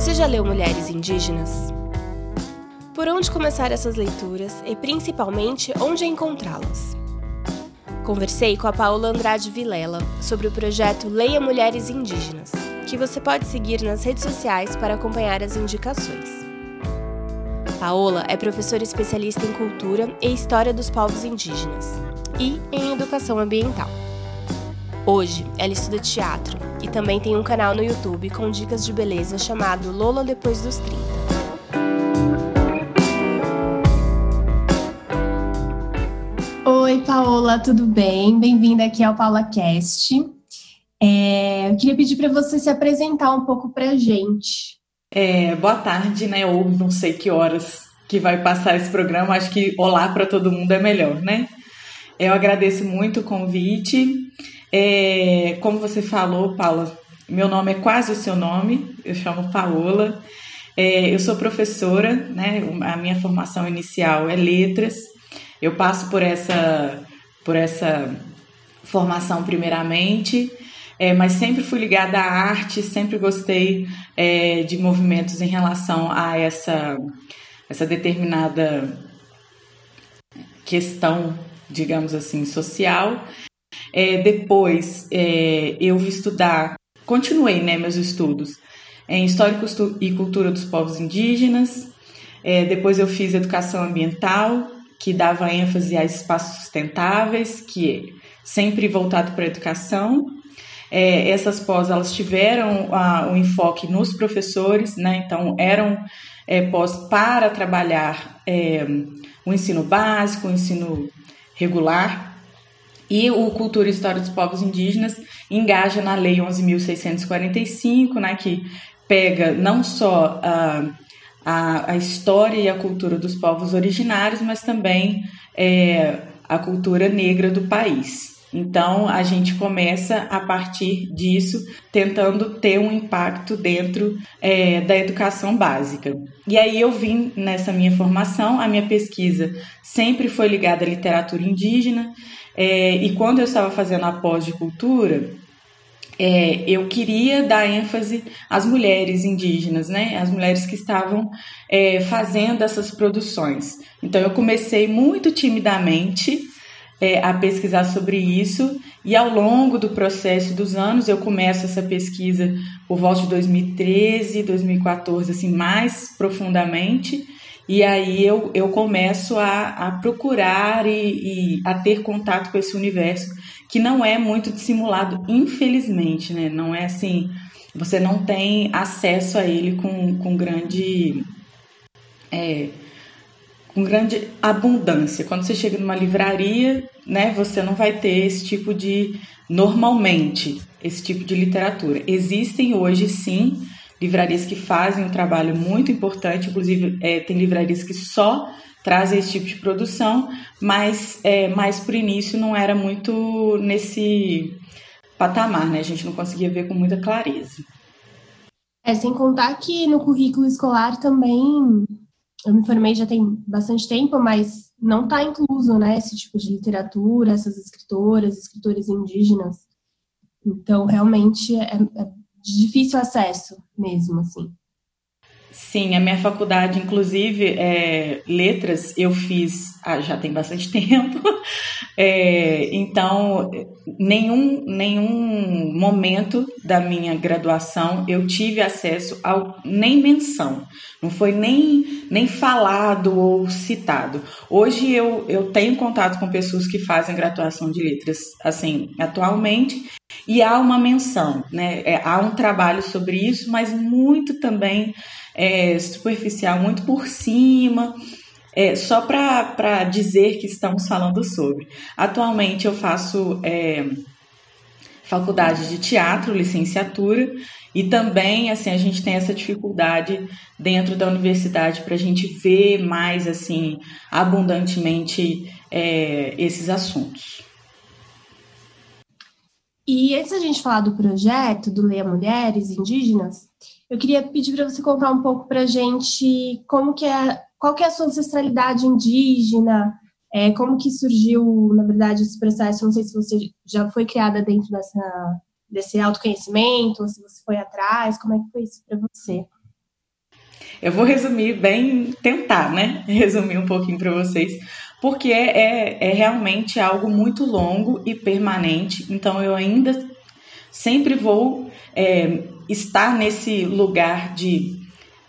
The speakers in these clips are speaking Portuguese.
Você já leu Mulheres Indígenas? Por onde começar essas leituras e principalmente onde encontrá-las? Conversei com a Paola Andrade Vilela sobre o projeto Leia Mulheres Indígenas, que você pode seguir nas redes sociais para acompanhar as indicações. Paola é professora especialista em cultura e história dos povos indígenas e em educação ambiental. Hoje, ela estuda teatro e também tem um canal no YouTube com dicas de beleza chamado Lola Depois dos 30. Oi, Paola, tudo bem? Bem-vinda aqui ao Paula Cast. É, eu queria pedir para você se apresentar um pouco para a gente. É, boa tarde, né? Ou não sei que horas que vai passar esse programa. Acho que olá para todo mundo é melhor, né? Eu agradeço muito o convite. É, como você falou, Paula, meu nome é quase o seu nome, eu chamo Paola. É, eu sou professora, né? A minha formação inicial é letras. Eu passo por essa, por essa formação primeiramente, é, mas sempre fui ligada à arte, sempre gostei é, de movimentos em relação a essa, essa determinada questão digamos assim, social. É, depois é, eu vou estudar, continuei né, meus estudos em História e Cultura dos Povos Indígenas. É, depois eu fiz Educação Ambiental, que dava ênfase a espaços sustentáveis, que é sempre voltado para a educação. É, essas pós elas tiveram o um enfoque nos professores, né? então eram é, pós para trabalhar o ensino básico, o ensino regular. E o Cultura e História dos Povos Indígenas engaja na Lei 11.645, né, que pega não só a, a, a, história e a cultura dos povos originários, mas também é, a cultura negra do país. Então, a gente começa a partir disso, tentando ter um impacto dentro é, da educação básica. E aí eu vim nessa minha formação, a minha pesquisa sempre foi ligada à literatura indígena, é, e quando eu estava fazendo a pós de cultura, é, eu queria dar ênfase às mulheres indígenas, né? As mulheres que estavam é, fazendo essas produções. Então eu comecei muito timidamente é, a pesquisar sobre isso e ao longo do processo dos anos eu começo essa pesquisa por volta de 2013, 2014, assim, mais profundamente e aí eu, eu começo a, a procurar e, e a ter contato com esse universo que não é muito dissimulado, infelizmente, né? Não é assim, você não tem acesso a ele com, com grande... É, com grande abundância. Quando você chega numa livraria, né, você não vai ter esse tipo de normalmente esse tipo de literatura. Existem hoje sim livrarias que fazem um trabalho muito importante, inclusive é, tem livrarias que só trazem esse tipo de produção, mas é, mais por início não era muito nesse patamar, né? A gente não conseguia ver com muita clareza. É, sem contar que no currículo escolar também eu me formei já tem bastante tempo, mas não está incluso, né, esse tipo de literatura, essas escritoras, escritores indígenas. Então, realmente é, é de difícil acesso mesmo, assim. Sim, a minha faculdade, inclusive, é, letras, eu fiz ah, já tem bastante tempo. É, então, nenhum, nenhum momento da minha graduação eu tive acesso ao nem menção. Não foi nem, nem falado ou citado. Hoje eu, eu tenho contato com pessoas que fazem graduação de letras, assim, atualmente, e há uma menção, né? É, há um trabalho sobre isso, mas muito também é, superficial, muito por cima, é, só para dizer que estamos falando sobre. Atualmente eu faço é, faculdade de teatro, licenciatura, e também assim a gente tem essa dificuldade dentro da universidade para a gente ver mais assim abundantemente é, esses assuntos. E antes da gente falar do projeto do Leia Mulheres Indígenas, eu queria pedir para você contar um pouco para a gente como que é, qual que é a sua ancestralidade indígena, é, como que surgiu, na verdade, esse processo. Não sei se você já foi criada dentro dessa, desse autoconhecimento, ou se você foi atrás, como é que foi isso para você? Eu vou resumir bem, tentar, né? Resumir um pouquinho para vocês, porque é, é, é realmente algo muito longo e permanente, então eu ainda sempre vou é, estar nesse lugar de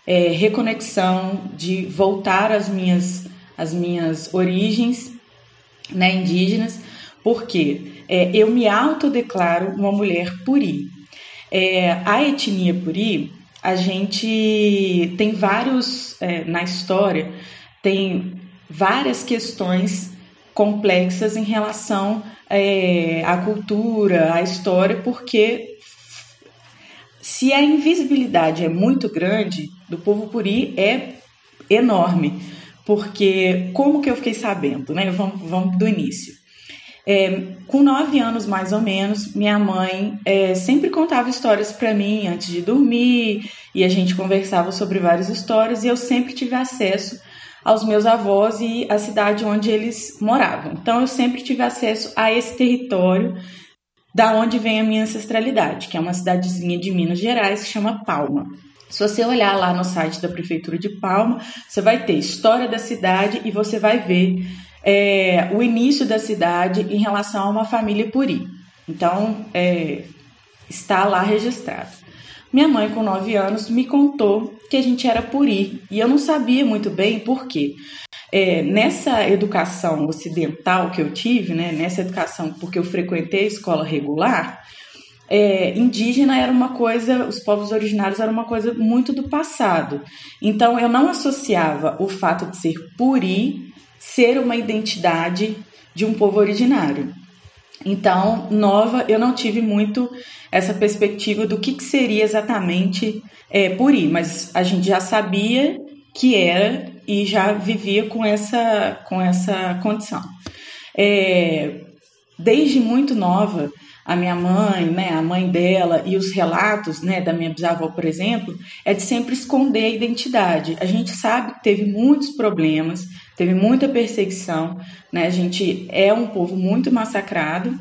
é, reconexão, de voltar às minhas, às minhas origens né, indígenas, porque é, eu me autodeclaro uma mulher puri. É, a etnia puri, a gente tem vários, é, na história, tem várias questões complexas em relação é, à cultura, à história, porque se a invisibilidade é muito grande do povo puri, é enorme. Porque como que eu fiquei sabendo, né? Vamos, vamos do início. É, com nove anos mais ou menos, minha mãe é, sempre contava histórias para mim antes de dormir e a gente conversava sobre várias histórias e eu sempre tive acesso aos meus avós e à cidade onde eles moravam. Então eu sempre tive acesso a esse território da onde vem a minha ancestralidade, que é uma cidadezinha de Minas Gerais que chama Palma. Se você olhar lá no site da Prefeitura de Palma, você vai ter história da cidade e você vai ver é, o início da cidade em relação a uma família puri. Então, é, está lá registrado. Minha mãe, com 9 anos, me contou que a gente era puri e eu não sabia muito bem por quê. É, nessa educação ocidental que eu tive, né, nessa educação porque eu frequentei a escola regular, é, indígena era uma coisa, os povos originários era uma coisa muito do passado. Então eu não associava o fato de ser puri ser uma identidade de um povo originário. Então, nova, eu não tive muito essa perspectiva do que, que seria exatamente é, Puri, mas a gente já sabia que era e já vivia com essa, com essa condição. É, desde muito nova, a minha mãe, né, a mãe dela e os relatos, né, da minha bisavó, por exemplo, é de sempre esconder a identidade. A gente sabe que teve muitos problemas, teve muita perseguição, né? A gente é um povo muito massacrado,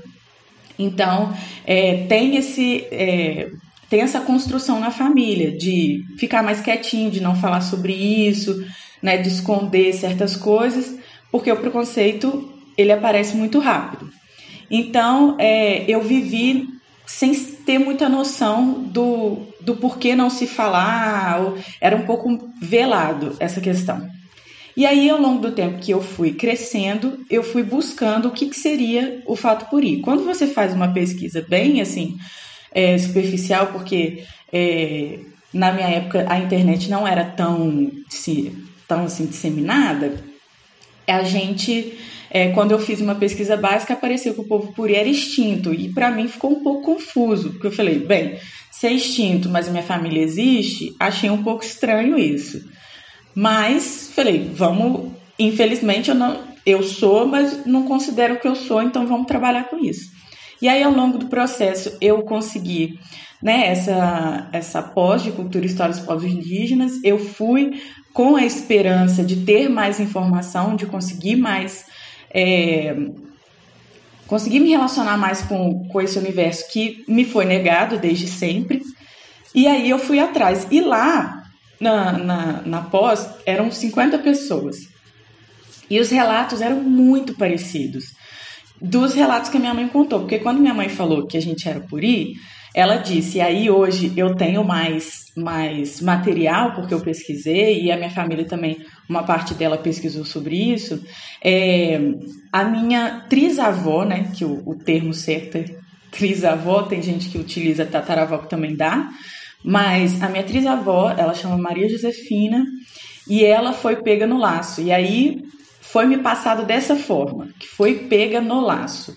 então é, tem esse é, tem essa construção na família de ficar mais quietinho, de não falar sobre isso, né, de esconder certas coisas, porque o preconceito ele aparece muito rápido. Então, é, eu vivi sem ter muita noção do, do porquê não se falar, era um pouco velado essa questão. E aí, ao longo do tempo que eu fui crescendo, eu fui buscando o que, que seria o fato puri. Quando você faz uma pesquisa bem assim, é, superficial, porque é, na minha época a internet não era tão, tão assim disseminada, a gente é, quando eu fiz uma pesquisa básica, apareceu que o povo puri era extinto. E para mim ficou um pouco confuso, porque eu falei, bem, se é extinto, mas minha família existe, achei um pouco estranho isso. Mas falei, vamos. Infelizmente eu não, eu sou, mas não considero que eu sou, então vamos trabalhar com isso. E aí, ao longo do processo, eu consegui né, essa, essa pós de cultura e história dos povos indígenas. Eu fui com a esperança de ter mais informação, de conseguir mais é, conseguir me relacionar mais com, com esse universo que me foi negado desde sempre. E aí eu fui atrás. E lá, na, na, na pós, eram 50 pessoas. E os relatos eram muito parecidos dos relatos que a minha mãe contou. Porque quando minha mãe falou que a gente era puri, ela disse, e aí hoje eu tenho mais, mais material, porque eu pesquisei, e a minha família também, uma parte dela pesquisou sobre isso. É, a minha trisavó, né, que o, o termo certo é trisavó, tem gente que utiliza tataravó que também dá, mas a minha trisavó, ela chama Maria Josefina, e ela foi pega no laço. E aí foi me passado dessa forma, que foi pega no laço.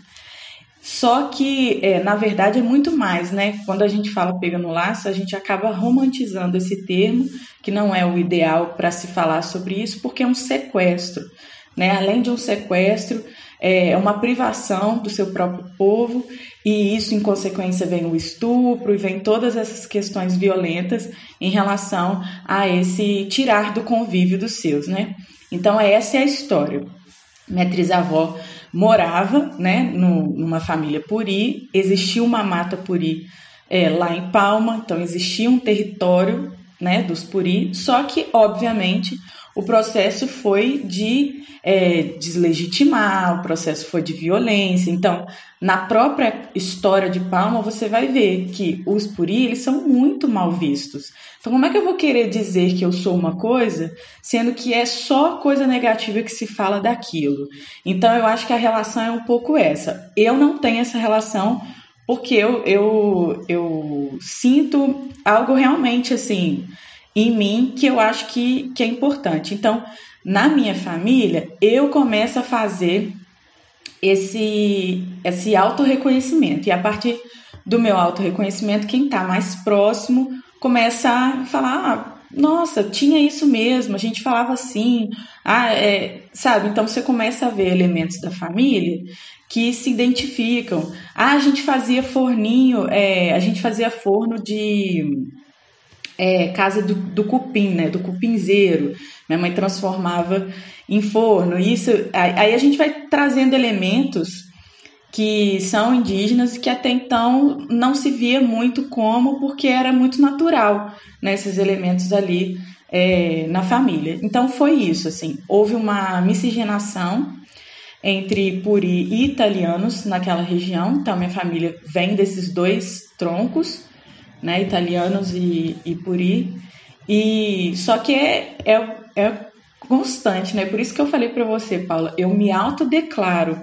Só que, é, na verdade, é muito mais, né? Quando a gente fala pega no laço, a gente acaba romantizando esse termo, que não é o ideal para se falar sobre isso, porque é um sequestro. Né? Além de um sequestro, é uma privação do seu próprio povo, e isso, em consequência, vem o estupro e vem todas essas questões violentas em relação a esse tirar do convívio dos seus, né? Então, essa é a história. Minha trisavó morava né, numa família puri, existia uma mata puri é, lá em Palma, então existia um território né, dos Puri, só que, obviamente, o processo foi de é, deslegitimar, o processo foi de violência. Então, na própria história de Palma, você vai ver que os puri eles são muito mal vistos. Então, como é que eu vou querer dizer que eu sou uma coisa, sendo que é só coisa negativa que se fala daquilo? Então, eu acho que a relação é um pouco essa. Eu não tenho essa relação porque eu, eu, eu sinto algo realmente assim em mim que eu acho que, que é importante. Então, na minha família, eu começo a fazer esse, esse autorreconhecimento. E a partir do meu autorreconhecimento, quem está mais próximo começa a falar: ah, nossa, tinha isso mesmo, a gente falava assim, ah, é, sabe? Então você começa a ver elementos da família que se identificam. Ah, a gente fazia forninho, é, a gente fazia forno de é, casa do, do cupim, né? Do cupinzeiro. Minha mãe transformava em forno. Isso, aí a gente vai trazendo elementos que são indígenas e que até então não se via muito como, porque era muito natural né, elementos ali é, na família. Então foi isso, assim, houve uma miscigenação entre puri e italianos naquela região. Então minha família vem desses dois troncos né, italianos e, e puri. E só que é, é, é constante, né? Por isso que eu falei para você, Paula, eu me autodeclaro,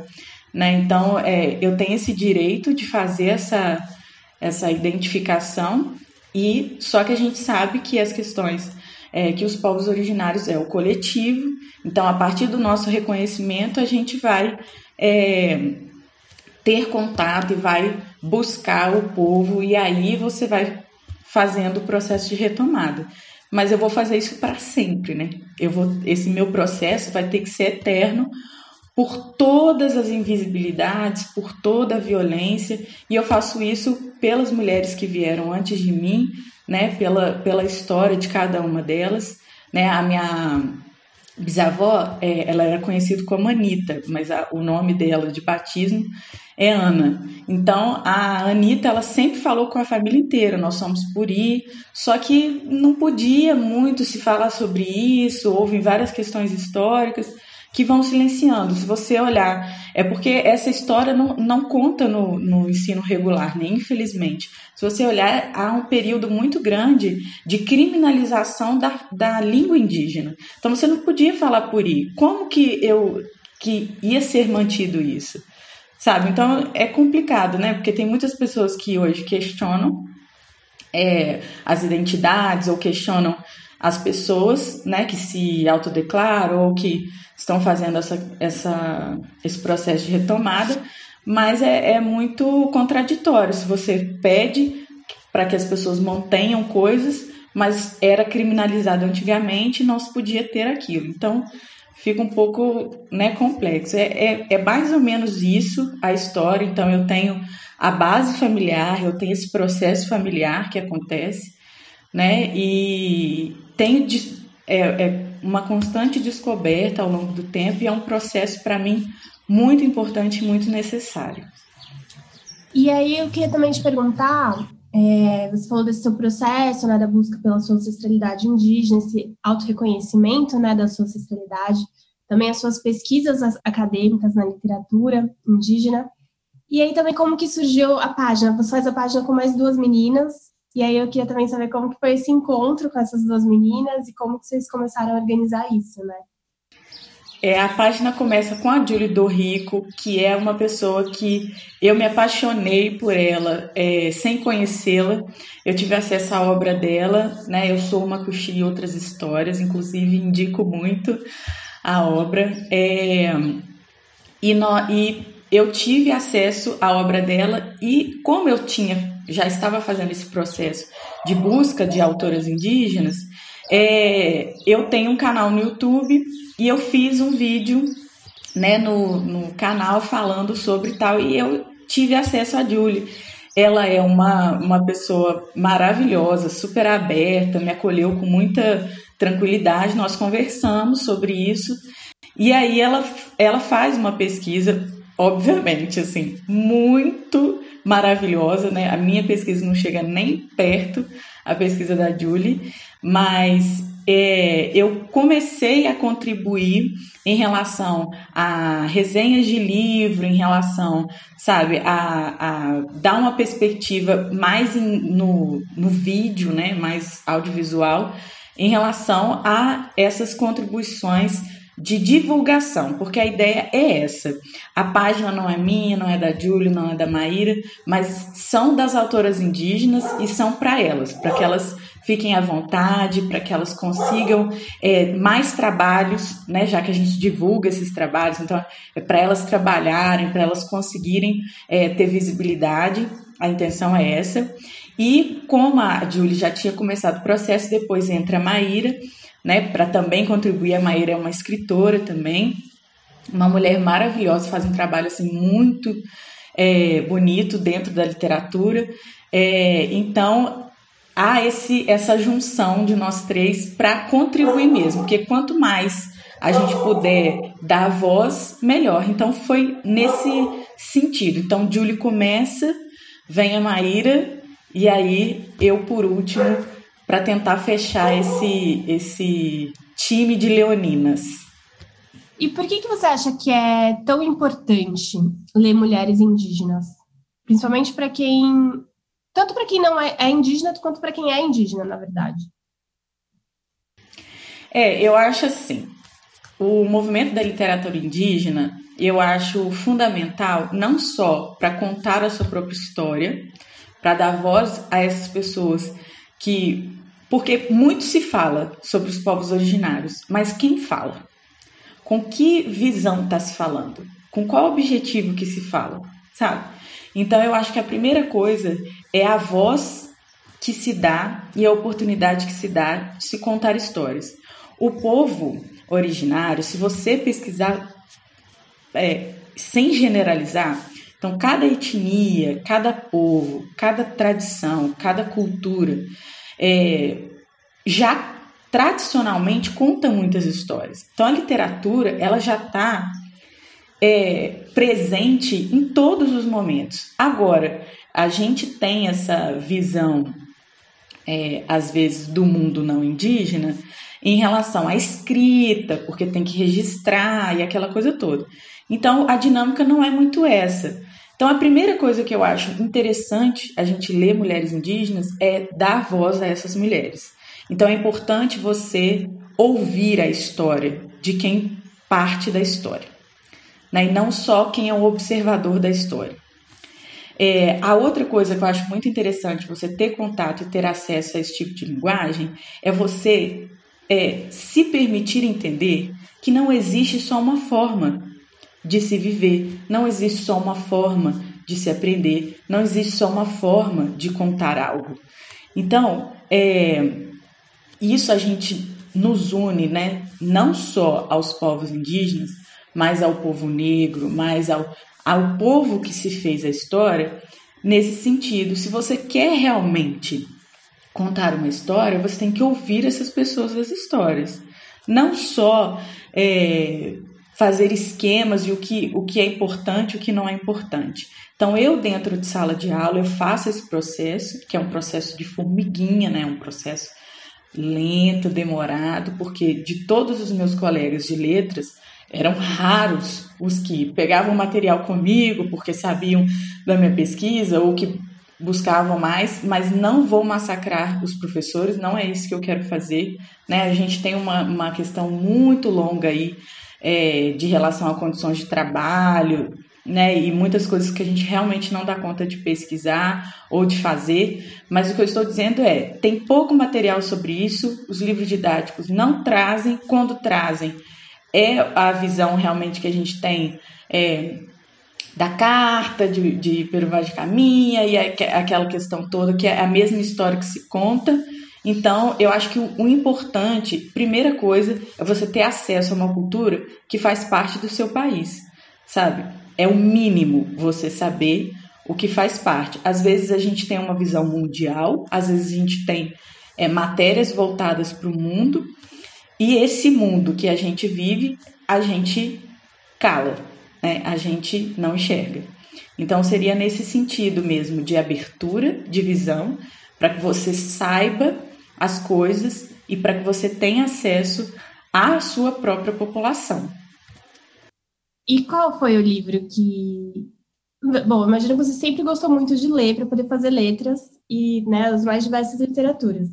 né? Então, é, eu tenho esse direito de fazer essa, essa identificação e só que a gente sabe que as questões é, que os povos originários é o coletivo, então a partir do nosso reconhecimento a gente vai é, ter contato e vai buscar o povo e aí você vai fazendo o processo de retomada. Mas eu vou fazer isso para sempre, né? Eu vou esse meu processo vai ter que ser eterno por todas as invisibilidades, por toda a violência, e eu faço isso pelas mulheres que vieram antes de mim, né, pela, pela história de cada uma delas, né, a minha bisavó, é, ela era conhecida como Anita, mas a, o nome dela de batismo é Ana. Então, a Anitta, ela sempre falou com a família inteira, nós somos puri, só que não podia muito se falar sobre isso, houve várias questões históricas que vão silenciando. Se você olhar, é porque essa história não, não conta no, no ensino regular, né? infelizmente. Se você olhar, há um período muito grande de criminalização da, da língua indígena. Então, você não podia falar puri. Como que eu que ia ser mantido isso? Sabe? Então é complicado, né? Porque tem muitas pessoas que hoje questionam é, as identidades ou questionam as pessoas, né, que se autodeclaram ou que estão fazendo essa, essa, esse processo de retomada, mas é, é muito contraditório. Se você pede para que as pessoas mantenham coisas, mas era criminalizado antigamente e não se podia ter aquilo. Então, fica um pouco né, complexo. É, é, é, mais ou menos isso a história. Então, eu tenho a base familiar, eu tenho esse processo familiar que acontece, né? E tenho é, é uma constante descoberta ao longo do tempo e é um processo para mim muito importante e muito necessário. E aí eu queria também te perguntar, é, você falou desse seu processo, né, da busca pela sua ancestralidade indígena, esse autorreconhecimento, né, da sua ancestralidade, também as suas pesquisas acadêmicas na literatura indígena. E aí também como que surgiu a página? Você faz a página com mais duas meninas, e aí eu queria também saber como que foi esse encontro com essas duas meninas e como que vocês começaram a organizar isso, né? É, a página começa com a Julie do Rico, que é uma pessoa que eu me apaixonei por ela é, sem conhecê-la. Eu tive acesso à obra dela, né? Eu sou uma coxinha e outras histórias, inclusive indico muito a obra. É, e, no, e eu tive acesso à obra dela e como eu tinha já estava fazendo esse processo de busca de autoras indígenas, é, eu tenho um canal no YouTube e eu fiz um vídeo né, no, no canal falando sobre tal e eu tive acesso a Julie. Ela é uma, uma pessoa maravilhosa, super aberta, me acolheu com muita tranquilidade. Nós conversamos sobre isso e aí ela, ela faz uma pesquisa obviamente, assim, muito maravilhosa, né? A minha pesquisa não chega nem perto a pesquisa da Julie, mas é, eu comecei a contribuir em relação a resenhas de livro, em relação, sabe, a, a dar uma perspectiva mais no, no vídeo, né, mais audiovisual, em relação a essas contribuições de divulgação, porque a ideia é essa. A página não é minha, não é da Júlia, não é da Maíra, mas são das autoras indígenas e são para elas, para que elas fiquem à vontade, para que elas consigam é, mais trabalhos, né, já que a gente divulga esses trabalhos, então é para elas trabalharem, para elas conseguirem é, ter visibilidade, a intenção é essa. E como a Julie já tinha começado o processo, depois entra a Maíra, né, para também contribuir. A Maíra é uma escritora também, uma mulher maravilhosa, faz um trabalho assim muito é, bonito dentro da literatura. É, então há esse, essa junção de nós três para contribuir mesmo, porque quanto mais a gente puder dar voz, melhor. Então foi nesse sentido. Então Julie começa, vem a Maíra e aí eu por último para tentar fechar esse, esse time de leoninas. E por que, que você acha que é tão importante ler mulheres indígenas? Principalmente para quem. Tanto para quem não é, é indígena, quanto para quem é indígena, na verdade. É, eu acho assim. O movimento da literatura indígena eu acho fundamental não só para contar a sua própria história, para dar voz a essas pessoas que porque muito se fala sobre os povos originários, mas quem fala? Com que visão está se falando? Com qual objetivo que se fala? Sabe? Então eu acho que a primeira coisa é a voz que se dá e a oportunidade que se dá de se contar histórias. O povo originário, se você pesquisar é, sem generalizar, então cada etnia, cada povo, cada tradição, cada cultura é, já tradicionalmente conta muitas histórias. Então a literatura ela já está é, presente em todos os momentos. Agora a gente tem essa visão é, às vezes do mundo não indígena em relação à escrita, porque tem que registrar e aquela coisa toda. Então a dinâmica não é muito essa. Então, a primeira coisa que eu acho interessante a gente ler mulheres indígenas é dar voz a essas mulheres. Então, é importante você ouvir a história de quem parte da história, né? e não só quem é o observador da história. É, a outra coisa que eu acho muito interessante você ter contato e ter acesso a esse tipo de linguagem é você é, se permitir entender que não existe só uma forma de se viver. Não existe só uma forma de se aprender, não existe só uma forma de contar algo. Então, é, isso a gente nos une, né? Não só aos povos indígenas, mas ao povo negro, mas ao, ao povo que se fez a história. Nesse sentido, se você quer realmente contar uma história, você tem que ouvir essas pessoas das histórias. Não só é, fazer esquemas de o que, o que é importante e o que não é importante. Então, eu, dentro de sala de aula, eu faço esse processo, que é um processo de formiguinha, né? um processo lento, demorado, porque de todos os meus colegas de letras, eram raros os que pegavam material comigo porque sabiam da minha pesquisa ou que buscavam mais, mas não vou massacrar os professores, não é isso que eu quero fazer. Né? A gente tem uma, uma questão muito longa aí é, de relação a condições de trabalho, né, e muitas coisas que a gente realmente não dá conta de pesquisar ou de fazer, mas o que eu estou dizendo é, tem pouco material sobre isso, os livros didáticos não trazem, quando trazem, é a visão realmente que a gente tem é, da carta de, de Peru de Caminha e aquela questão toda, que é a mesma história que se conta, então, eu acho que o, importante, primeira coisa, é você ter acesso a uma cultura que faz parte do seu país, sabe? É o mínimo você saber o que faz parte. Às vezes a gente tem uma visão mundial, às vezes a gente tem é, matérias voltadas para o mundo, e esse mundo que a gente vive, a gente cala. né, a gente não enxerga. Então, seria nesse sentido mesmo, de abertura de visão, para que você saiba as coisas e para que você tenha acesso à sua própria população. E qual foi o livro que. Bom, imagino que você sempre gostou muito de ler para poder fazer letras e né, as mais diversas literaturas.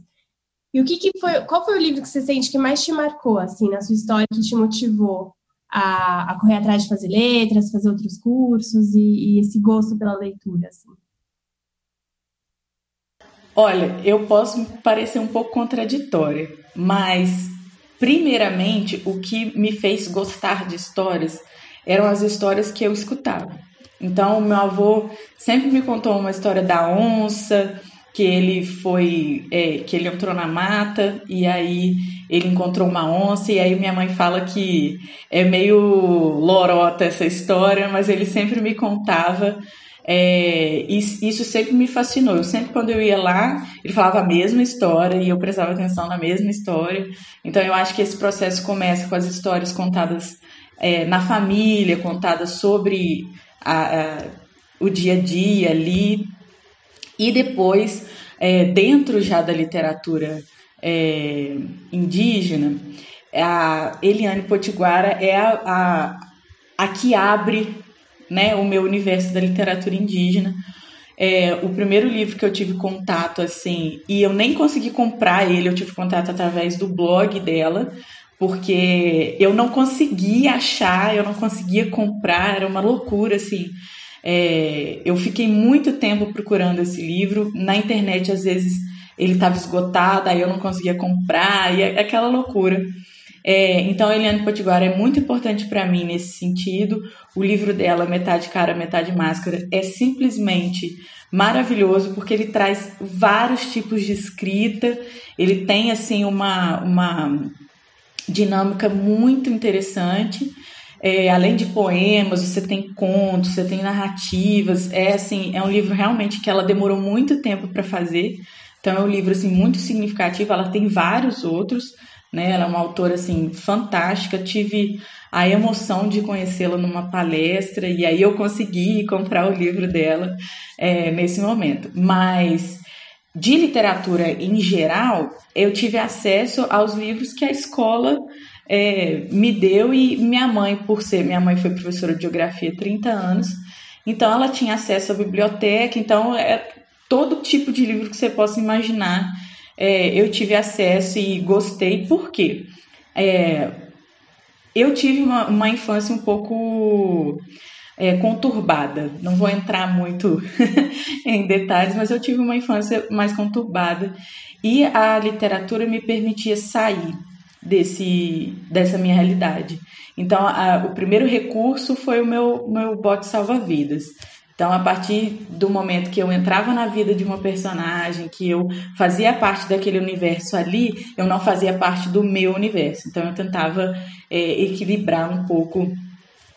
E o que, que foi. Qual foi o livro que você sente que mais te marcou, assim, na sua história, que te motivou a, a correr atrás de fazer letras, fazer outros cursos e, e esse gosto pela leitura, assim? Olha, eu posso parecer um pouco contraditória, mas primeiramente o que me fez gostar de histórias eram as histórias que eu escutava. Então, meu avô sempre me contou uma história da onça, que ele foi, é, que ele entrou na mata e aí ele encontrou uma onça e aí minha mãe fala que é meio lorota essa história, mas ele sempre me contava é, isso sempre me fascinou. Eu sempre, quando eu ia lá, ele falava a mesma história e eu prestava atenção na mesma história. Então, eu acho que esse processo começa com as histórias contadas é, na família, contadas sobre a, a, o dia a dia ali, e depois, é, dentro já da literatura é, indígena, a Eliane Potiguara é a, a, a que abre né, o meu universo da literatura indígena. É, o primeiro livro que eu tive contato, assim, e eu nem consegui comprar ele, eu tive contato através do blog dela, porque eu não conseguia achar, eu não conseguia comprar, era uma loucura, assim. É, eu fiquei muito tempo procurando esse livro. Na internet, às vezes, ele estava esgotado, aí eu não conseguia comprar, e é aquela loucura. É, então, Eliane Potiguara é muito importante para mim nesse sentido. O livro dela, Metade Cara, Metade Máscara, é simplesmente maravilhoso porque ele traz vários tipos de escrita. Ele tem assim uma, uma dinâmica muito interessante. É, além de poemas, você tem contos, você tem narrativas. É assim, é um livro realmente que ela demorou muito tempo para fazer. Então é um livro assim muito significativo. Ela tem vários outros, né? Ela é uma autora assim fantástica. Tive a emoção de conhecê-la numa palestra e aí eu consegui comprar o livro dela é, nesse momento. Mas de literatura em geral, eu tive acesso aos livros que a escola é, me deu e minha mãe, por ser, minha mãe foi professora de geografia há 30 anos, então ela tinha acesso à biblioteca, então é todo tipo de livro que você possa imaginar, é, eu tive acesso e gostei, por quê? É, eu tive uma, uma infância um pouco é, conturbada. Não vou entrar muito em detalhes, mas eu tive uma infância mais conturbada e a literatura me permitia sair desse, dessa minha realidade. Então, a, o primeiro recurso foi o meu, meu bote salva-vidas. Então, a partir do momento que eu entrava na vida de uma personagem, que eu fazia parte daquele universo ali, eu não fazia parte do meu universo. Então, eu tentava é, equilibrar um pouco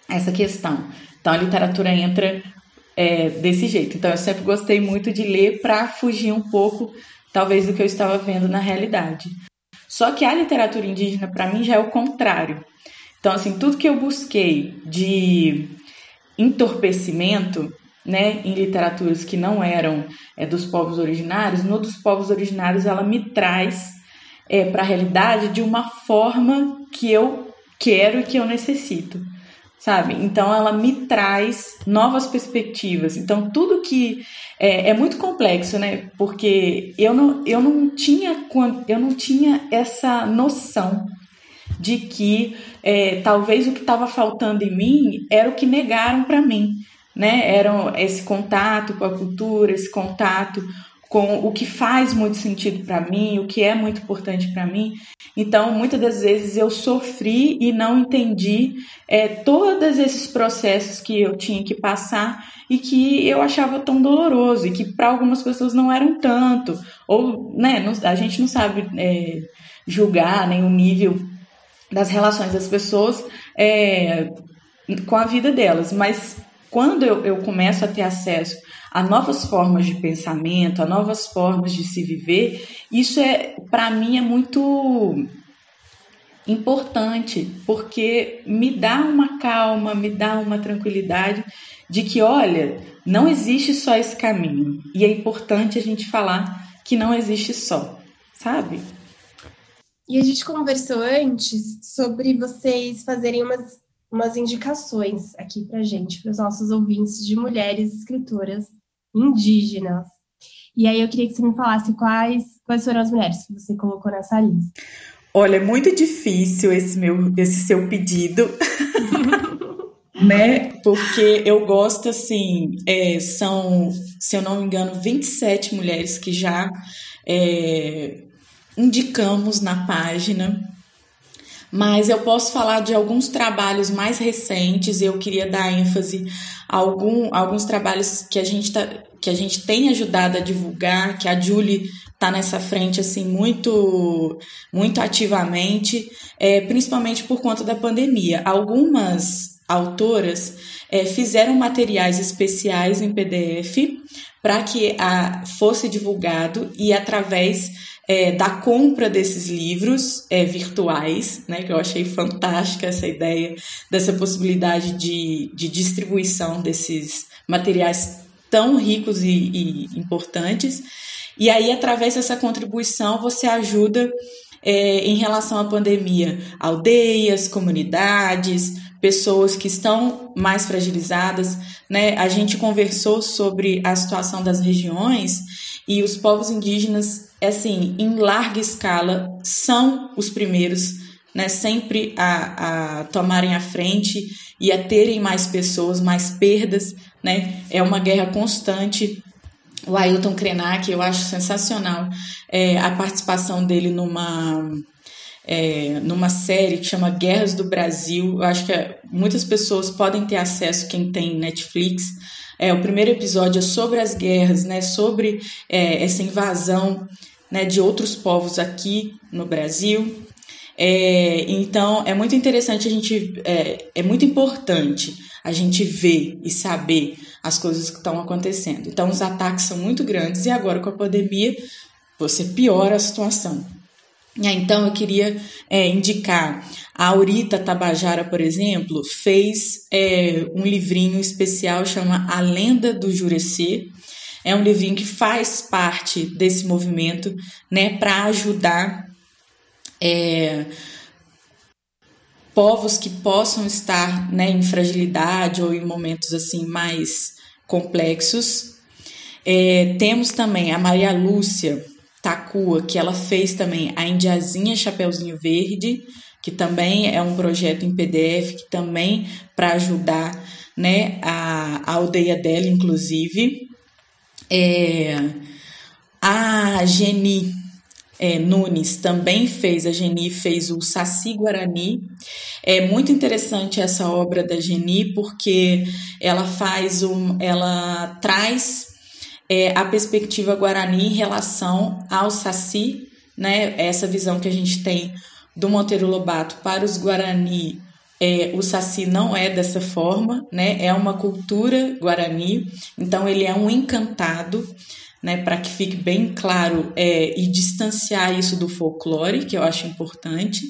essa questão. Então, a literatura entra é, desse jeito. Então, eu sempre gostei muito de ler para fugir um pouco, talvez, do que eu estava vendo na realidade. Só que a literatura indígena, para mim, já é o contrário. Então, assim, tudo que eu busquei de entorpecimento, né, em literaturas que não eram é, dos povos originários, no dos povos originários ela me traz é, para a realidade de uma forma que eu quero e que eu necessito sabe? Então ela me traz novas perspectivas. Então tudo que é, é, muito complexo, né? Porque eu não, eu não tinha eu não tinha essa noção de que é, talvez o que estava faltando em mim era o que negaram para mim, né? Era esse contato com a cultura, esse contato com o que faz muito sentido para mim, o que é muito importante para mim. Então, muitas das vezes eu sofri e não entendi é, todos esses processos que eu tinha que passar e que eu achava tão doloroso e que para algumas pessoas não eram tanto. Ou, né, a gente não sabe é, julgar nem o nível das relações das pessoas é, com a vida delas, mas quando eu, eu começo a ter acesso a novas formas de pensamento, a novas formas de se viver, isso é, para mim, é muito importante, porque me dá uma calma, me dá uma tranquilidade de que, olha, não existe só esse caminho. E é importante a gente falar que não existe só, sabe? E a gente conversou antes sobre vocês fazerem umas, umas indicações aqui para gente, para os nossos ouvintes de mulheres escritoras indígenas. E aí eu queria que você me falasse quais, quais foram as mulheres que você colocou nessa lista. Olha, é muito difícil esse meu esse seu pedido. né? Porque eu gosto assim, é, são, se eu não me engano, 27 mulheres que já é, indicamos na página. Mas eu posso falar de alguns trabalhos mais recentes, eu queria dar ênfase a algum, alguns trabalhos que a gente tá, que a gente tem ajudado a divulgar, que a Julie está nessa frente assim muito muito ativamente, é, principalmente por conta da pandemia. Algumas autoras é, fizeram materiais especiais em PDF para que a, fosse divulgado e através é, da compra desses livros é, virtuais, né, que eu achei fantástica essa ideia dessa possibilidade de, de distribuição desses materiais tão ricos e, e importantes. E aí, através dessa contribuição, você ajuda é, em relação à pandemia aldeias, comunidades, pessoas que estão mais fragilizadas. Né? A gente conversou sobre a situação das regiões e os povos indígenas, assim, em larga escala, são os primeiros, né, sempre a, a tomarem a frente e a terem mais pessoas, mais perdas, né? É uma guerra constante. O Ailton Krenak, eu acho sensacional é, a participação dele numa é, numa série que chama Guerras do Brasil. Eu acho que é, muitas pessoas podem ter acesso, quem tem Netflix, é, o primeiro episódio é sobre as guerras, né, sobre é, essa invasão né, de outros povos aqui no Brasil. É, então, é muito interessante a gente, é, é muito importante a gente ver e saber as coisas que estão acontecendo. Então, os ataques são muito grandes e agora com a pandemia você piora a situação. Então, eu queria é, indicar a Aurita Tabajara, por exemplo, fez é, um livrinho especial chama A Lenda do Jurecê. É um livrinho que faz parte desse movimento, né, para ajudar é, povos que possam estar né, em fragilidade ou em momentos assim mais complexos. É, temos também a Maria Lúcia, Takua, que ela fez também a Indiazinha Chapeuzinho Verde, que também é um projeto em PDF, que também para ajudar né, a, a aldeia dela, inclusive. É, a Geni é, Nunes também fez, a Geni fez o Saci Guarani. É muito interessante essa obra da Geni, porque ela faz um, ela traz é, a perspectiva guarani em relação ao saci, né? Essa visão que a gente tem do Monteiro Lobato para os guarani, é, o saci não é dessa forma, né? É uma cultura guarani, então ele é um encantado, né? Para que fique bem claro é, e distanciar isso do folclore, que eu acho importante,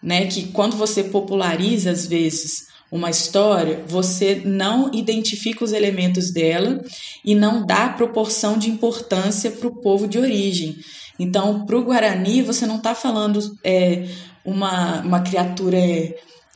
né? Que quando você populariza às vezes uma história, você não identifica os elementos dela e não dá proporção de importância para o povo de origem. Então, para o Guarani, você não está falando é, uma, uma criatura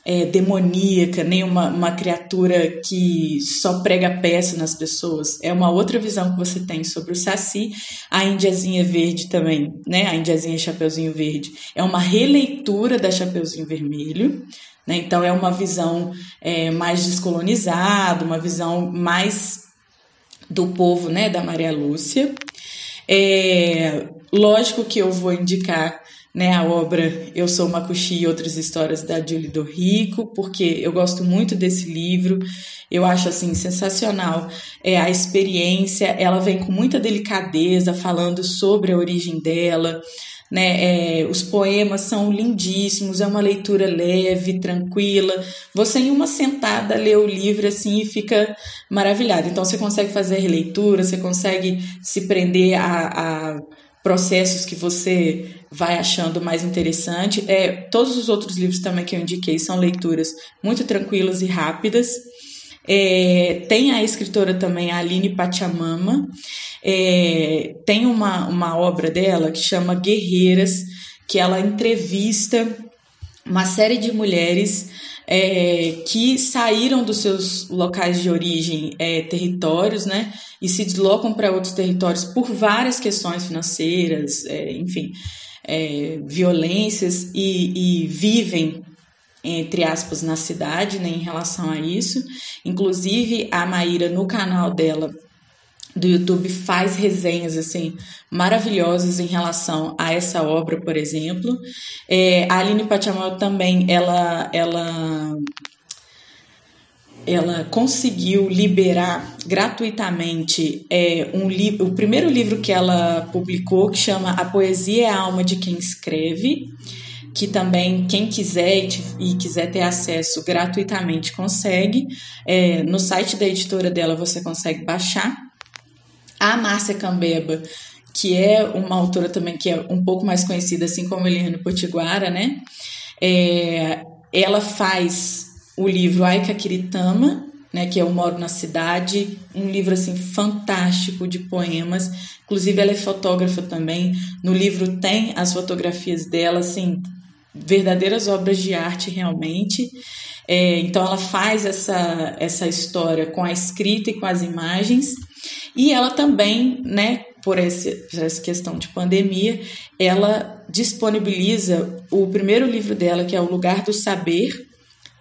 é, demoníaca, nem uma, uma criatura que só prega peça nas pessoas. É uma outra visão que você tem sobre o Saci. A Indiazinha Verde também, né? A Indiazinha Chapeuzinho Verde. É uma releitura da Chapeuzinho Vermelho. Né? Então, é uma visão é, mais descolonizada, uma visão mais do povo né, da Maria Lúcia. É, lógico que eu vou indicar né, a obra Eu Sou Macuxi e Outras Histórias da Julie do Rico, porque eu gosto muito desse livro, eu acho assim sensacional é, a experiência, ela vem com muita delicadeza, falando sobre a origem dela, né? É, os poemas são lindíssimos, é uma leitura leve, tranquila. Você em uma sentada lê o livro assim e fica maravilhado. Então você consegue fazer releitura, você consegue se prender a, a processos que você vai achando mais interessante. É, todos os outros livros também que eu indiquei são leituras muito tranquilas e rápidas. É, tem a escritora também, a Aline Pachamama, é, tem uma, uma obra dela que chama Guerreiras, que ela entrevista uma série de mulheres é, que saíram dos seus locais de origem, é, territórios, né, e se deslocam para outros territórios por várias questões financeiras, é, enfim, é, violências, e, e, vivem, entre aspas, na cidade, né, em relação a isso. Inclusive, a Maíra, no canal dela, do YouTube faz resenhas assim maravilhosas em relação a essa obra, por exemplo. É, a Aline Pachamal também, ela, ela, ela conseguiu liberar gratuitamente é, um livro, o primeiro livro que ela publicou que chama A Poesia é a Alma de Quem Escreve que também quem quiser e quiser ter acesso gratuitamente consegue. É, no site da editora dela você consegue baixar. A Márcia Cambeba, que é uma autora também que é um pouco mais conhecida, assim como Eliane Potiguara, né? É, ela faz o livro Aika Kiritama, né, que é Eu Moro na Cidade, um livro assim fantástico de poemas. Inclusive ela é fotógrafa também. No livro tem as fotografias dela, assim, verdadeiras obras de arte realmente. É, então ela faz essa, essa história com a escrita e com as imagens. E ela também, né, por, esse, por essa questão de pandemia, ela disponibiliza o primeiro livro dela, que é O Lugar do Saber,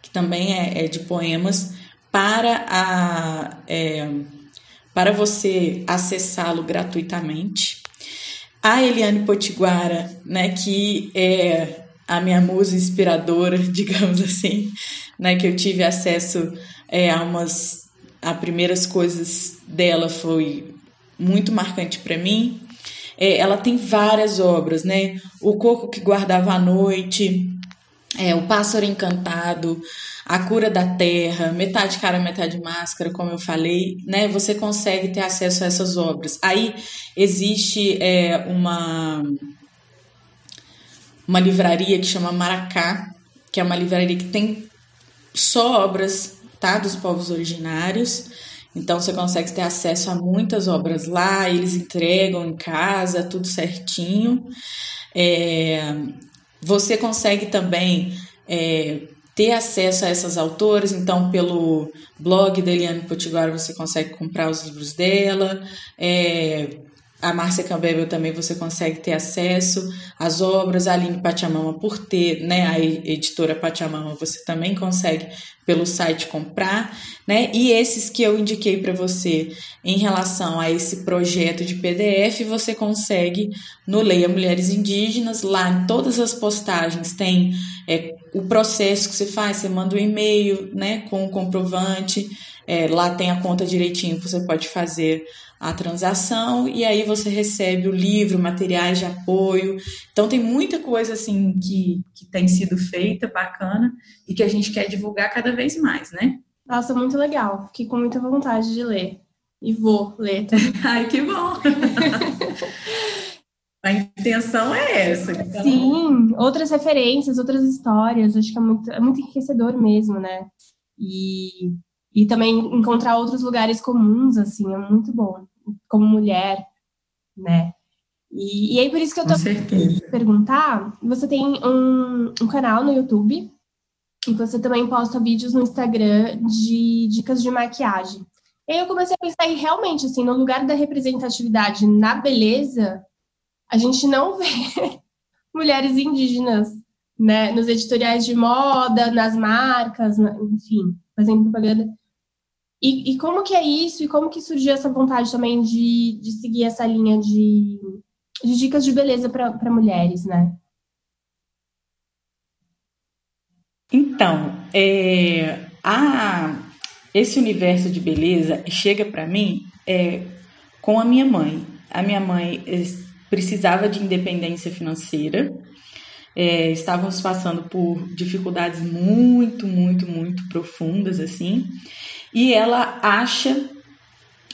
que também é, é de poemas, para, a, é, para você acessá-lo gratuitamente. A Eliane Potiguara, né, que é a minha musa inspiradora, digamos assim, né, que eu tive acesso é, a umas a primeiras coisas dela foi muito marcante para mim. É, ela tem várias obras, né? O Coco que Guardava a Noite, é, O Pássaro Encantado, A Cura da Terra, Metade Cara, Metade Máscara, como eu falei, né? Você consegue ter acesso a essas obras. Aí existe é, uma, uma livraria que chama Maracá, que é uma livraria que tem só obras tá, dos povos originários. Então você consegue ter acesso a muitas obras lá, eles entregam em casa, tudo certinho. É, você consegue também é, ter acesso a essas autoras, então pelo blog da Eliane Potiguara você consegue comprar os livros dela. É, a Márcia Campbell também você consegue ter acesso às obras, a Aline Pachamama por ter, né, a editora Pachamama você também consegue pelo site comprar, né? E esses que eu indiquei para você em relação a esse projeto de PDF, você consegue no Leia Mulheres Indígenas, lá em todas as postagens tem é, o processo que você faz, você manda um e-mail, né, com o comprovante, é, lá tem a conta direitinho que você pode fazer a transação e aí você recebe o livro, materiais de apoio. Então tem muita coisa assim que, que tem sido feita bacana e que a gente quer divulgar cada vez mais, né? Nossa, muito legal. Fiquei com muita vontade de ler. E vou ler. Ai, que bom! a intenção é essa. Então... Sim, outras referências, outras histórias. Acho que é muito, é muito enriquecedor mesmo, né? E e também encontrar outros lugares comuns, assim, é muito bom, como mulher, né? E, e aí, por isso que eu tô perguntar, você tem um, um canal no YouTube e você também posta vídeos no Instagram de dicas de maquiagem. E aí eu comecei a pensar em realmente, assim, no lugar da representatividade na beleza, a gente não vê mulheres indígenas, né, nos editoriais de moda, nas marcas, enfim, fazendo propaganda. E, e, como que é isso? E como que surgiu essa vontade também de, de seguir essa linha de, de dicas de beleza para mulheres, né? Então, é, a, esse universo de beleza chega para mim é, com a minha mãe. A minha mãe precisava de independência financeira, é, estávamos passando por dificuldades muito, muito, muito profundas, assim, e ela acha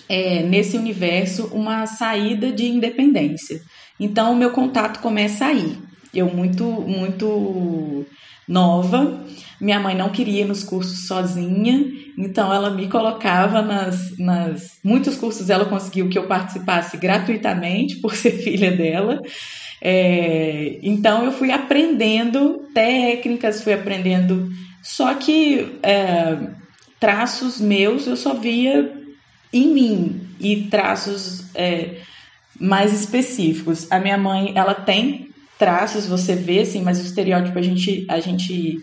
é, nesse universo uma saída de independência. Então, o meu contato começa aí. Eu muito, muito nova. Minha mãe não queria ir nos cursos sozinha, então ela me colocava nas, nas. Muitos cursos ela conseguiu que eu participasse gratuitamente por ser filha dela. É, então eu fui aprendendo técnicas, fui aprendendo. Só que é, traços meus eu só via em mim e traços é, mais específicos. A minha mãe, ela tem traços, você vê, assim, mas o estereótipo a gente, a gente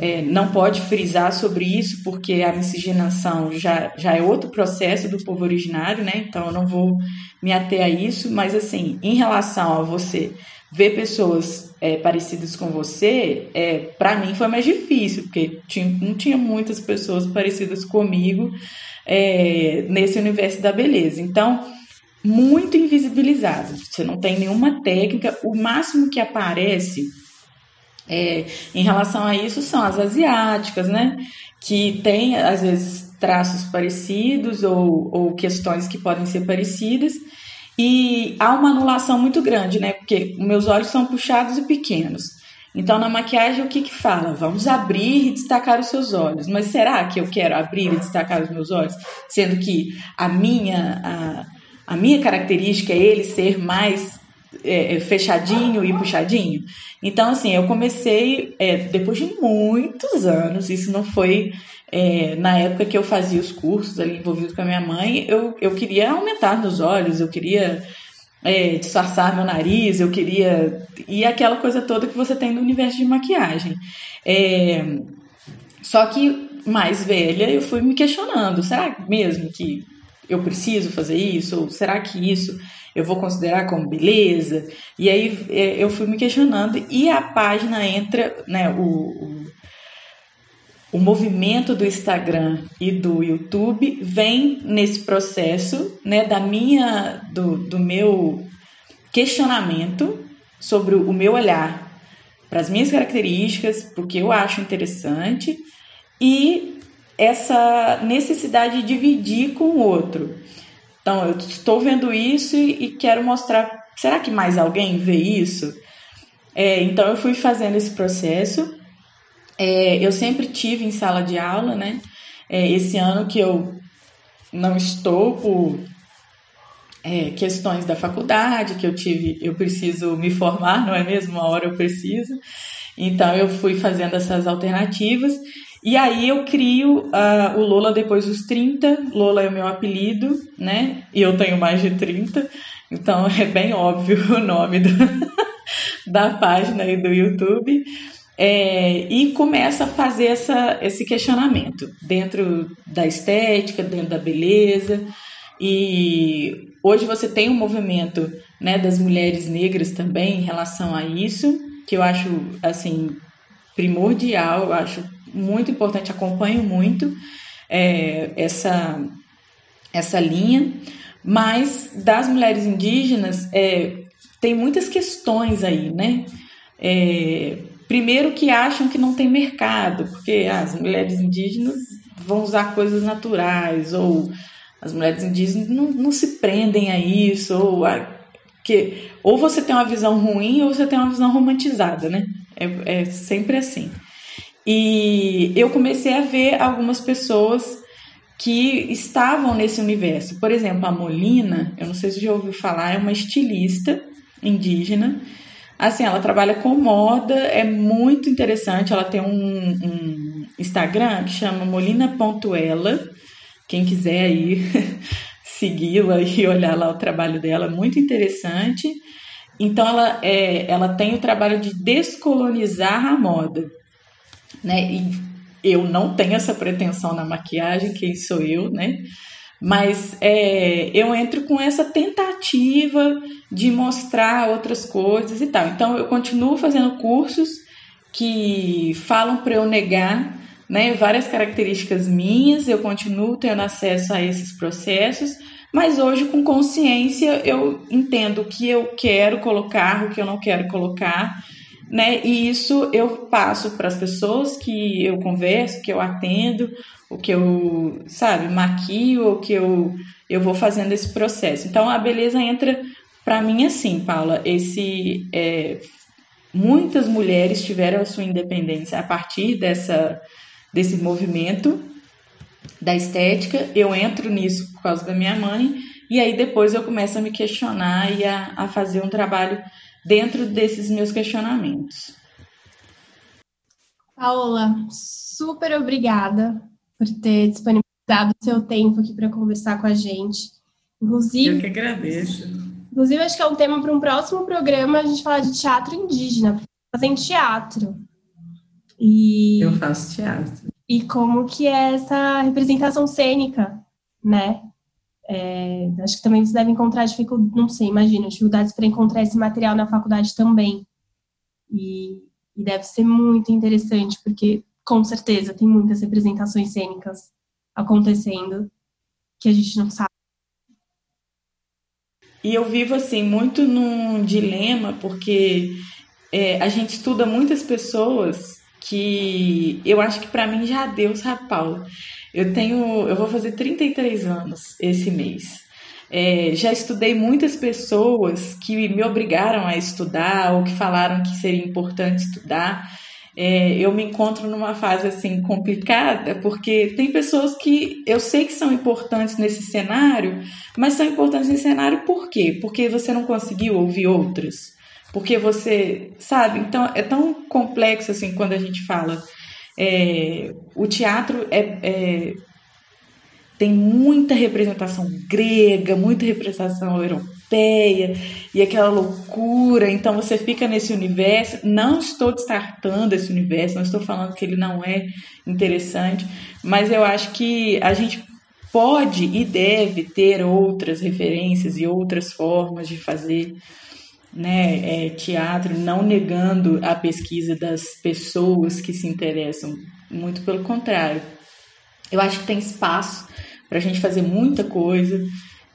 é, não pode frisar sobre isso, porque a miscigenação já, já é outro processo do povo originário, né? Então eu não vou me ater a isso, mas assim, em relação a você ver pessoas é, parecidas com você, é, para mim foi mais difícil, porque tinha, não tinha muitas pessoas parecidas comigo é, nesse universo da beleza. Então, muito invisibilizado. Você não tem nenhuma técnica. O máximo que aparece é, em relação a isso são as asiáticas, né? Que tem, às vezes, traços parecidos ou, ou questões que podem ser parecidas. E há uma anulação muito grande, né? Porque meus olhos são puxados e pequenos. Então, na maquiagem, o que que fala? Vamos abrir e destacar os seus olhos. Mas será que eu quero abrir e destacar os meus olhos? Sendo que a minha, a, a minha característica é ele ser mais é, é fechadinho e puxadinho. Então, assim, eu comecei, é, depois de muitos anos, isso não foi é, na época que eu fazia os cursos ali envolvidos com a minha mãe, eu, eu queria aumentar meus olhos, eu queria é, disfarçar meu nariz, eu queria. E aquela coisa toda que você tem no universo de maquiagem. É, só que mais velha, eu fui me questionando: será mesmo que eu preciso fazer isso? Ou será que isso eu vou considerar como beleza? E aí é, eu fui me questionando e a página entra, né? O, o o movimento do Instagram e do YouTube vem nesse processo, né, da minha, do, do meu questionamento sobre o meu olhar para as minhas características, porque eu acho interessante e essa necessidade de dividir com o outro. Então, eu estou vendo isso e, e quero mostrar. Será que mais alguém vê isso? É, então, eu fui fazendo esse processo é, eu sempre tive em sala de aula, né? É, esse ano que eu não estou por é, questões da faculdade, que eu tive, eu preciso me formar, não é mesmo? Uma hora eu preciso. Então eu fui fazendo essas alternativas. E aí eu crio uh, o Lola depois dos 30. Lola é o meu apelido, né? E eu tenho mais de 30. Então é bem óbvio o nome do, da página aí do YouTube. É, e começa a fazer essa, esse questionamento dentro da estética, dentro da beleza. E hoje você tem um movimento né, das mulheres negras também em relação a isso, que eu acho assim primordial, eu acho muito importante, acompanho muito é, essa, essa linha. Mas das mulheres indígenas é, tem muitas questões aí, né? É, Primeiro que acham que não tem mercado, porque ah, as mulheres indígenas vão usar coisas naturais, ou as mulheres indígenas não, não se prendem a isso, ou a, que, ou você tem uma visão ruim ou você tem uma visão romantizada, né? É, é sempre assim. E eu comecei a ver algumas pessoas que estavam nesse universo. Por exemplo, a Molina, eu não sei se já ouviu falar, é uma estilista indígena Assim, ela trabalha com moda, é muito interessante. Ela tem um, um Instagram que chama molina.ela. Quem quiser aí segui-la e olhar lá o trabalho dela, muito interessante. Então, ela, é, ela tem o trabalho de descolonizar a moda. Né? E eu não tenho essa pretensão na maquiagem, quem sou eu, né? Mas é, eu entro com essa tentativa de mostrar outras coisas e tal. Então eu continuo fazendo cursos que falam para eu negar né, várias características minhas, eu continuo tendo acesso a esses processos, mas hoje com consciência eu entendo o que eu quero colocar, o que eu não quero colocar, né? E isso eu passo para as pessoas que eu converso, que eu atendo, o que eu, sabe, maquio, o que eu, eu vou fazendo esse processo. Então a beleza entra para mim assim, Paula, esse é, muitas mulheres tiveram a sua independência a partir dessa, desse movimento da estética. Eu entro nisso por causa da minha mãe, e aí depois eu começo a me questionar e a, a fazer um trabalho dentro desses meus questionamentos. Paola, super obrigada por ter disponibilizado o seu tempo aqui para conversar com a gente. Inclusive, eu que agradeço. Inclusive, acho que é um tema para um próximo programa a gente falar de teatro indígena, fazem teatro. E, eu faço teatro. E como que é essa representação cênica, né? É, acho que também você deve encontrar dificuldades, não sei, imagina, dificuldades para encontrar esse material na faculdade também. E, e deve ser muito interessante, porque com certeza tem muitas representações cênicas acontecendo que a gente não sabe. E eu vivo assim muito num dilema, porque é, a gente estuda muitas pessoas que eu acho que para mim já deu, sabe? Eu tenho, eu vou fazer 33 anos esse mês. É, já estudei muitas pessoas que me obrigaram a estudar ou que falaram que seria importante estudar. É, eu me encontro numa fase assim complicada porque tem pessoas que eu sei que são importantes nesse cenário, mas são importantes nesse cenário por quê? Porque você não conseguiu ouvir outras, porque você sabe. Então é tão complexo assim quando a gente fala é, o teatro é, é, tem muita representação grega, muita representação europeia e aquela loucura. Então você fica nesse universo. Não estou descartando esse universo, não estou falando que ele não é interessante, mas eu acho que a gente pode e deve ter outras referências e outras formas de fazer né, é, teatro, não negando a pesquisa das pessoas que se interessam, muito pelo contrário. Eu acho que tem espaço para a gente fazer muita coisa,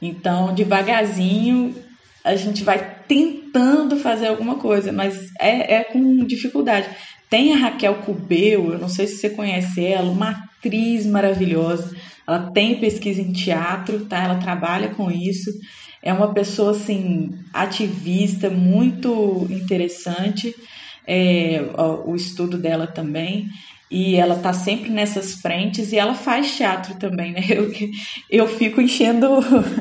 então devagarzinho a gente vai tentando fazer alguma coisa, mas é, é com dificuldade. Tem a Raquel Cubeu, eu não sei se você conhece ela, uma atriz maravilhosa. Ela tem pesquisa em teatro, tá? Ela trabalha com isso é uma pessoa assim ativista muito interessante é, o estudo dela também e ela tá sempre nessas frentes e ela faz teatro também, né? Eu, eu fico enchendo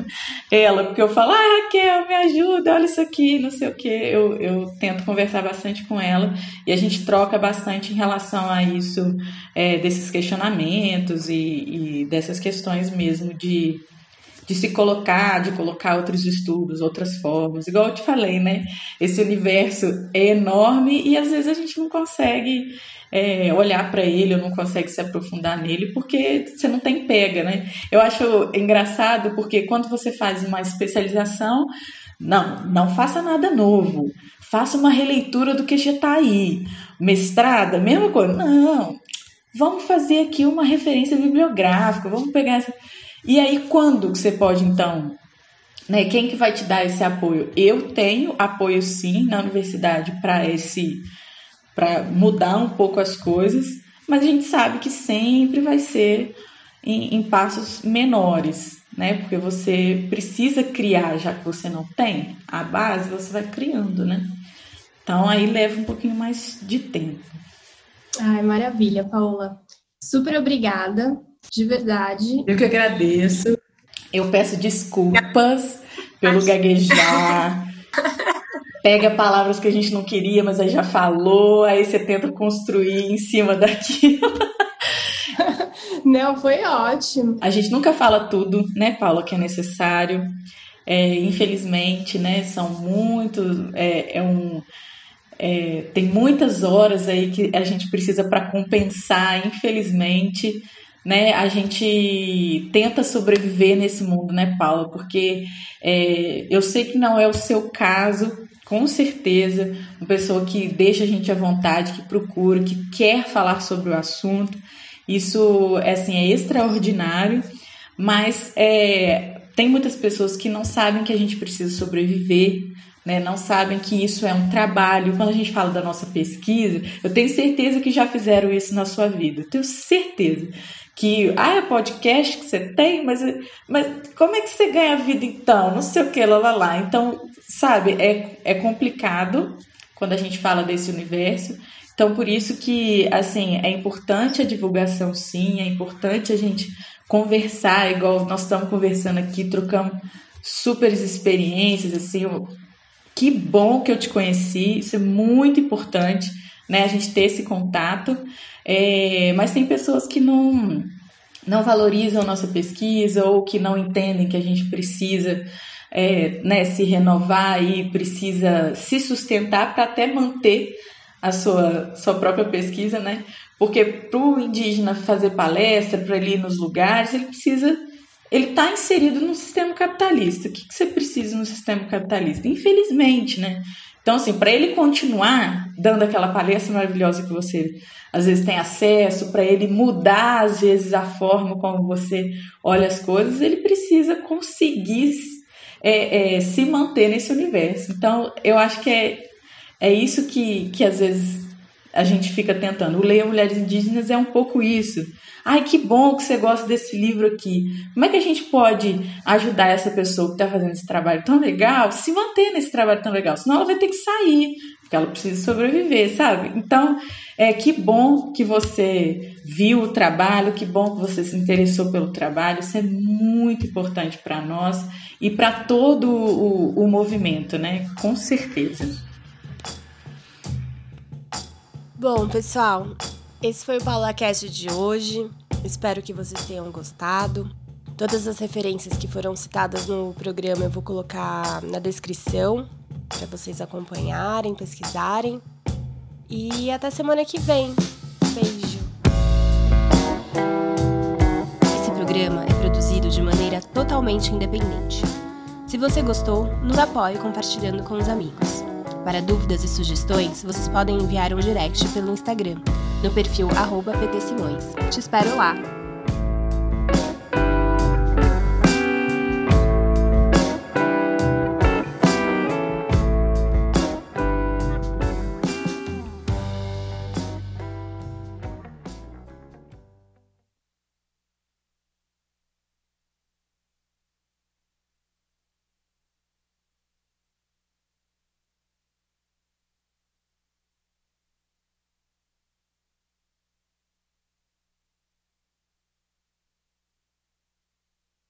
ela, porque eu falo, ah, Raquel, me ajuda, olha isso aqui, não sei o que. Eu, eu tento conversar bastante com ela e a gente troca bastante em relação a isso, é, desses questionamentos e, e dessas questões mesmo de de se colocar, de colocar outros estudos, outras formas. Igual eu te falei, né? Esse universo é enorme e às vezes a gente não consegue é, olhar para ele, ou não consegue se aprofundar nele, porque você não tem pega, né? Eu acho engraçado porque quando você faz uma especialização, não, não faça nada novo. Faça uma releitura do que já está aí. Mestrada, mesma coisa. Não, vamos fazer aqui uma referência bibliográfica, vamos pegar essa e aí, quando você pode, então, né? Quem que vai te dar esse apoio? Eu tenho apoio sim na universidade para esse para mudar um pouco as coisas, mas a gente sabe que sempre vai ser em, em, passos menores, né? Porque você precisa criar, já que você não tem a base, você vai criando, né? Então aí leva um pouquinho mais de tempo. Ai, maravilha, Paula. Super obrigada de verdade. Eu que agradeço. Eu peço desculpas pelo gaguejar. Pega palavras que a gente não queria, mas aí já falou, aí você tenta construir em cima daquilo. Não, foi ótimo. A gente nunca fala tudo, né, Paula, que é necessário. É, infelizmente, né, são muitos, é, é um, é, tem muitas horas aí que a gente precisa para compensar, infelizmente, né, a gente tenta sobreviver nesse mundo, né, Paula? Porque é, eu sei que não é o seu caso, com certeza, uma pessoa que deixa a gente à vontade, que procura, que quer falar sobre o assunto. Isso, assim, é extraordinário, mas é, tem muitas pessoas que não sabem que a gente precisa sobreviver, né, não sabem que isso é um trabalho. Quando a gente fala da nossa pesquisa, eu tenho certeza que já fizeram isso na sua vida. Eu tenho certeza que ah, é podcast que você tem, mas, mas como é que você ganha vida então? Não sei o que, lá, lá, lá. Então, sabe, é, é complicado quando a gente fala desse universo. Então, por isso que, assim, é importante a divulgação, sim, é importante a gente conversar, igual nós estamos conversando aqui, trocamos super experiências, assim, que bom que eu te conheci, isso é muito importante, né, a gente ter esse contato, é, mas tem pessoas que não, não valorizam nossa pesquisa ou que não entendem que a gente precisa é, né, se renovar e precisa se sustentar para até manter a sua, sua própria pesquisa, né? Porque para o indígena fazer palestra, para ele ir nos lugares, ele precisa. Ele está inserido no sistema capitalista. O que, que você precisa no sistema capitalista? Infelizmente, né? Então, assim, para ele continuar dando aquela palestra maravilhosa que você às vezes tem acesso, para ele mudar às vezes a forma como você olha as coisas, ele precisa conseguir é, é, se manter nesse universo. Então, eu acho que é é isso que, que às vezes a gente fica tentando. O Leia Mulheres Indígenas é um pouco isso. Ai, que bom que você gosta desse livro aqui. Como é que a gente pode ajudar essa pessoa que está fazendo esse trabalho tão legal se manter nesse trabalho tão legal? Senão ela vai ter que sair, porque ela precisa sobreviver, sabe? Então, é que bom que você viu o trabalho, que bom que você se interessou pelo trabalho. Isso é muito importante para nós e para todo o, o movimento, né? Com certeza. Bom, pessoal, esse foi o PaulaCast de hoje. Espero que vocês tenham gostado. Todas as referências que foram citadas no programa eu vou colocar na descrição para vocês acompanharem, pesquisarem. E até semana que vem. Beijo. Esse programa é produzido de maneira totalmente independente. Se você gostou, nos apoie compartilhando com os amigos. Para dúvidas e sugestões, vocês podem enviar um direct pelo Instagram, no perfil PTSimões. Te espero lá!